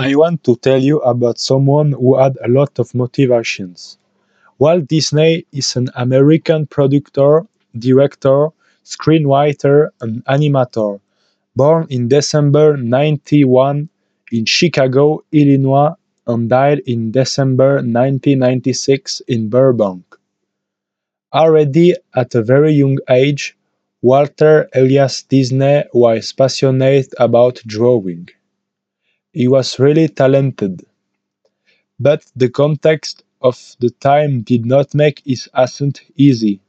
I want to tell you about someone who had a lot of motivations. Walt Disney is an American producer, director, screenwriter, and animator, born in December 91 in Chicago, Illinois, and died in December 1996 in Burbank. Already at a very young age, Walter Elias Disney was passionate about drawing. He was really talented. But the context of the time did not make his ascent easy.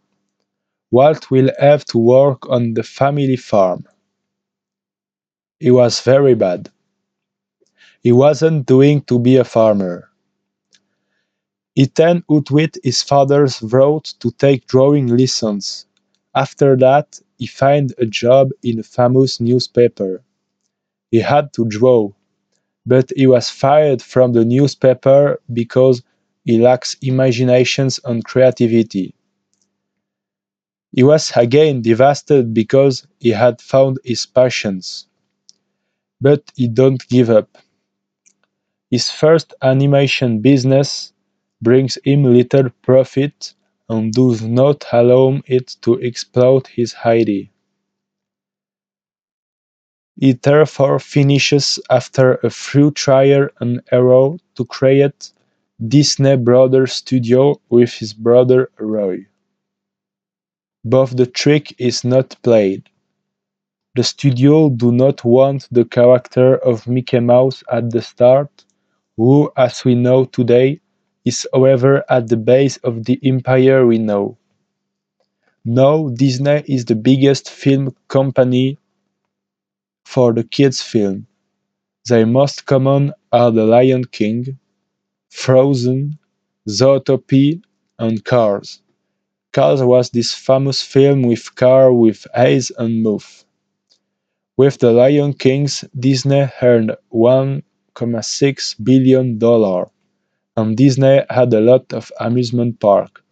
Walt will have to work on the family farm. He was very bad. He wasn't doing to be a farmer. He then outwit his father's vote to take drawing lessons. After that, he found a job in a famous newspaper. He had to draw, but he was fired from the newspaper because he lacks imaginations and creativity. He was again devastated because he had found his passions. But he don't give up. His first animation business brings him little profit and does not allow it to exploit his idea. He therefore finishes after a few trial and error to create Disney Brothers Studio with his brother Roy. But the trick is not played. The studio do not want the character of Mickey Mouse at the start, who, as we know today, is however at the base of the empire we know. Now Disney is the biggest film company for the kids film. Their most common are The Lion King, Frozen, Zootopia, and Cars. Cars was this famous film with car with eyes and mouth. With The Lion Kings, Disney earned $1.6 billion, and Disney had a lot of amusement park.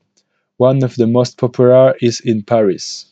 One of the most popular is in Paris.